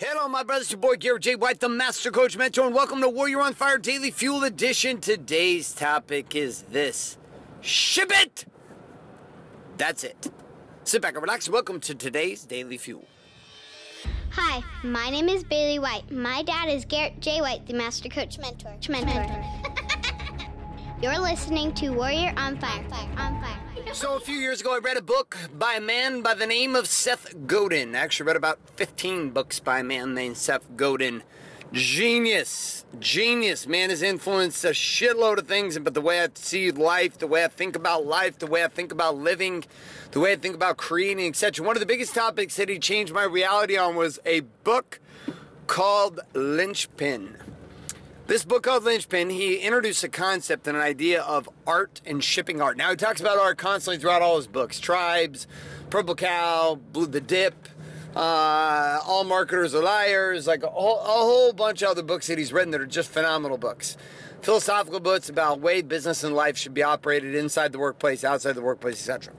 Hello, my brothers. Your boy Garrett J. White, the Master Coach Mentor, and welcome to Warrior on Fire Daily Fuel Edition. Today's topic is this Ship it! That's it. Sit back and relax. Welcome to today's Daily Fuel. Hi, my name is Bailey White. My dad is Garrett J. White, the Master Coach Mentor. Mentor. You're listening to Warrior on Fire. On Fire. So, a few years ago, I read a book by a man by the name of Seth Godin. I actually read about 15 books by a man named Seth Godin. Genius. Genius. Man has influenced a shitload of things, but the way I see life, the way I think about life, the way I think about living, the way I think about creating, etc. One of the biggest topics that he changed my reality on was a book called Linchpin. This book called Linchpin, he introduced a concept and an idea of art and shipping art. Now, he talks about art constantly throughout all his books Tribes, Purple Cow, Blue the Dip, uh, All Marketers Are Liars, like a whole, a whole bunch of other books that he's written that are just phenomenal books. Philosophical books about way business and life should be operated inside the workplace, outside the workplace, etc.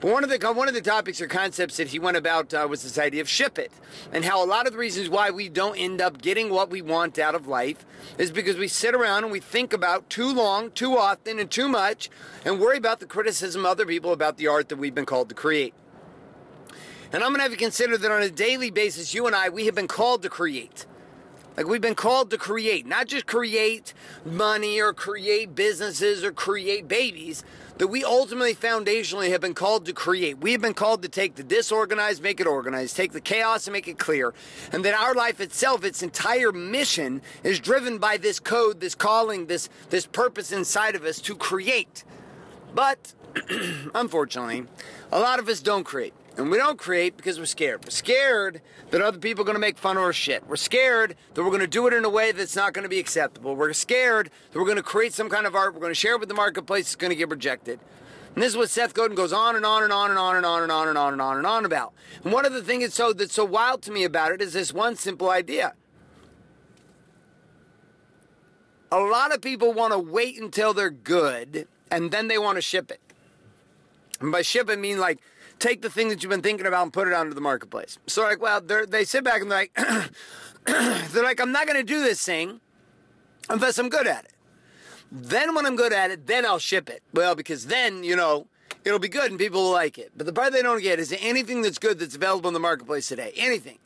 But one of the one of the topics or concepts that he went about uh, was this idea of ship it, and how a lot of the reasons why we don't end up getting what we want out of life is because we sit around and we think about too long, too often, and too much, and worry about the criticism of other people about the art that we've been called to create. And I'm going to have you consider that on a daily basis, you and I, we have been called to create. Like we've been called to create, not just create money or create businesses or create babies, that we ultimately foundationally have been called to create. We have been called to take the disorganized, make it organized, take the chaos and make it clear. And that our life itself, its entire mission is driven by this code, this calling, this, this purpose inside of us to create. But unfortunately, a lot of us don't create. And we don't create because we're scared. We're scared that other people are going to make fun of our shit. We're scared that we're going to do it in a way that's not going to be acceptable. We're scared that we're going to create some kind of art, we're going to share it with the marketplace, it's going to get rejected. And this is what Seth Godin goes on and on and on and on and on and on and on and on and on about. And one of the things that's so, that's so wild to me about it is this one simple idea. A lot of people want to wait until they're good and then they want to ship it. And by ship, I mean like take the thing that you've been thinking about and put it onto the marketplace. So like, well, they sit back and they're like, they're like, I'm not going to do this thing unless I'm good at it. Then when I'm good at it, then I'll ship it. Well, because then, you know, it'll be good and people will like it. But the part they don't get is anything that's good that's available in the marketplace today. Anything.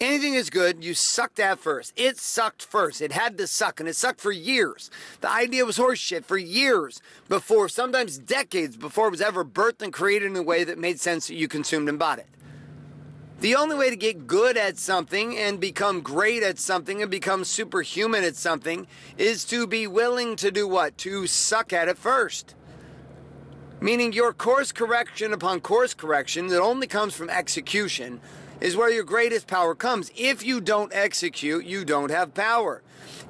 Anything is good, you sucked at first. It sucked first. It had to suck, and it sucked for years. The idea was horseshit for years before, sometimes decades before it was ever birthed and created in a way that made sense that you consumed and bought it. The only way to get good at something and become great at something and become superhuman at something is to be willing to do what? To suck at it first. Meaning your course correction upon course correction that only comes from execution is where your greatest power comes. If you don't execute, you don't have power.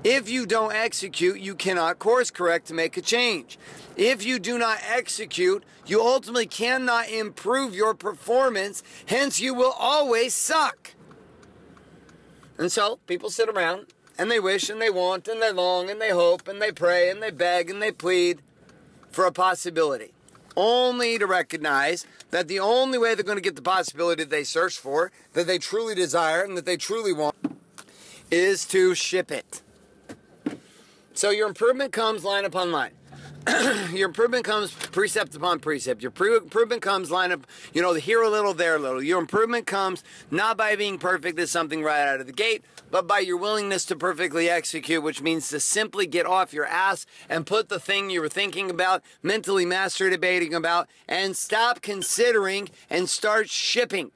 If you don't execute, you cannot course correct to make a change. If you do not execute, you ultimately cannot improve your performance, hence, you will always suck. And so, people sit around and they wish and they want and they long and they hope and they pray and they beg and they plead for a possibility only to recognize that the only way they're going to get the possibility that they search for, that they truly desire, and that they truly want, is to ship it. So your improvement comes line upon line. your improvement comes precept upon precept. Your improvement comes line up, you know, here a little, there a little. Your improvement comes not by being perfect as something right out of the gate, but by your willingness to perfectly execute, which means to simply get off your ass and put the thing you were thinking about, mentally master debating about, and stop considering and start shipping.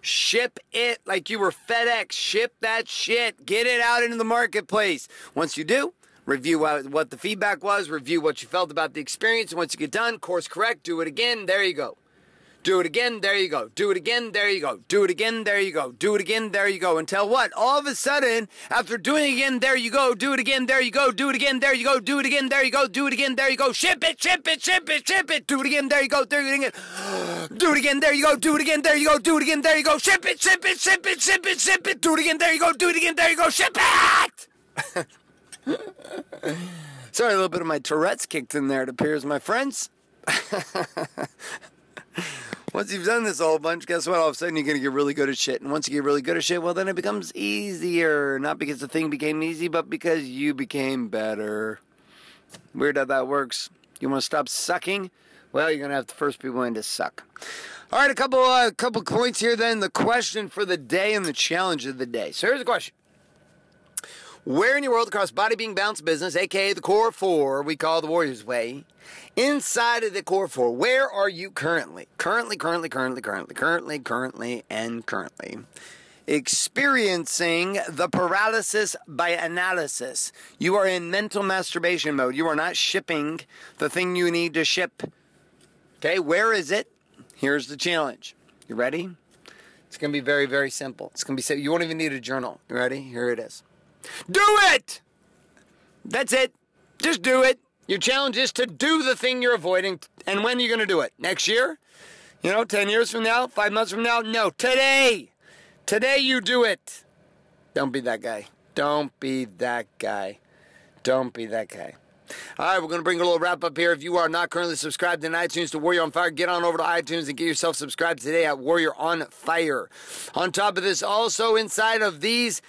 Ship it like you were FedEx. Ship that shit. Get it out into the marketplace. Once you do, review what the feedback was, review what you felt about the experience. Once you get done, course correct, do it again, there you go. Do it again, there you go. Do it again, there you go. Do it again, there you go. Do it again, there you go. Until what? All of a sudden, after doing it again, there you go. Do it again, there you go. Do it again, there you go. Do it again, there you go. Do it again, there you go. Ship it, ship it, ship it, ship it. Do it again, there you go. Do it again. Do it again, there you go. Do it again, there you go. Do it again, there you go. Ship it, ship it, ship it, ship it, ship it. Do it again, there you go. Do it again, there you go. Ship it. Sorry, a little bit of my Tourette's kicked in there, it appears, my friends. Once you've done this a whole bunch, guess what? All of a sudden you're going to get really good at shit. And once you get really good at shit, well, then it becomes easier. Not because the thing became easy, but because you became better. Weird how that works. You want to stop sucking? Well, you're going to have to first be willing to suck. All right, a couple uh, couple points here. Then the question for the day and the challenge of the day. So here's the question: Where in your world across body being balance business, aka the core four, we call the Warriors Way, inside of the core four, where are you currently? Currently, currently, currently, currently, currently, currently, and currently experiencing the paralysis by analysis. You are in mental masturbation mode. You are not shipping the thing you need to ship. Okay, where is it? Here's the challenge. You ready? It's going to be very, very simple. It's going to be simple. You won't even need a journal. You ready? Here it is. Do it! That's it. Just do it. Your challenge is to do the thing you're avoiding. And when are you going to do it? Next year? You know, 10 years from now? Five months from now? No, today. Today you do it. Don't be that guy. Don't be that guy. Don't be that guy. All right, we're going to bring a little wrap up here. If you are not currently subscribed in iTunes to Warrior on Fire, get on over to iTunes and get yourself subscribed today at Warrior on Fire. On top of this, also inside of these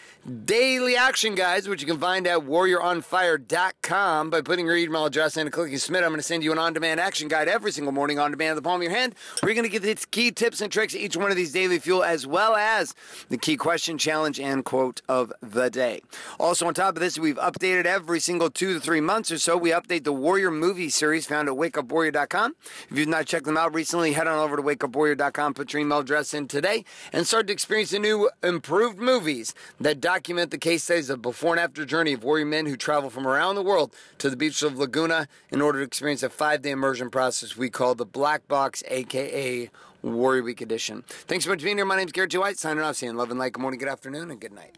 daily action guides, which you can find at warrioronfire.com by putting your email address in and clicking submit. I'm going to send you an on demand action guide every single morning on demand at the palm of your hand. We're going to get the key tips and tricks each one of these daily fuel, as well as the key question, challenge, and quote of the day. Also, on top of this, we've updated every single two to three months or so. We update the Warrior movie series found at wakeupwarrior.com. If you've not checked them out recently, head on over to wakeupwarrior.com, put your email address in today, and start to experience the new improved movies that document the case studies of before and after journey of warrior men who travel from around the world to the beach of Laguna in order to experience a five day immersion process we call the Black Box, aka Warrior Week Edition. Thanks so much for being here. My name's Garrett J. White, signing off. In love and light. Good morning, good afternoon, and good night.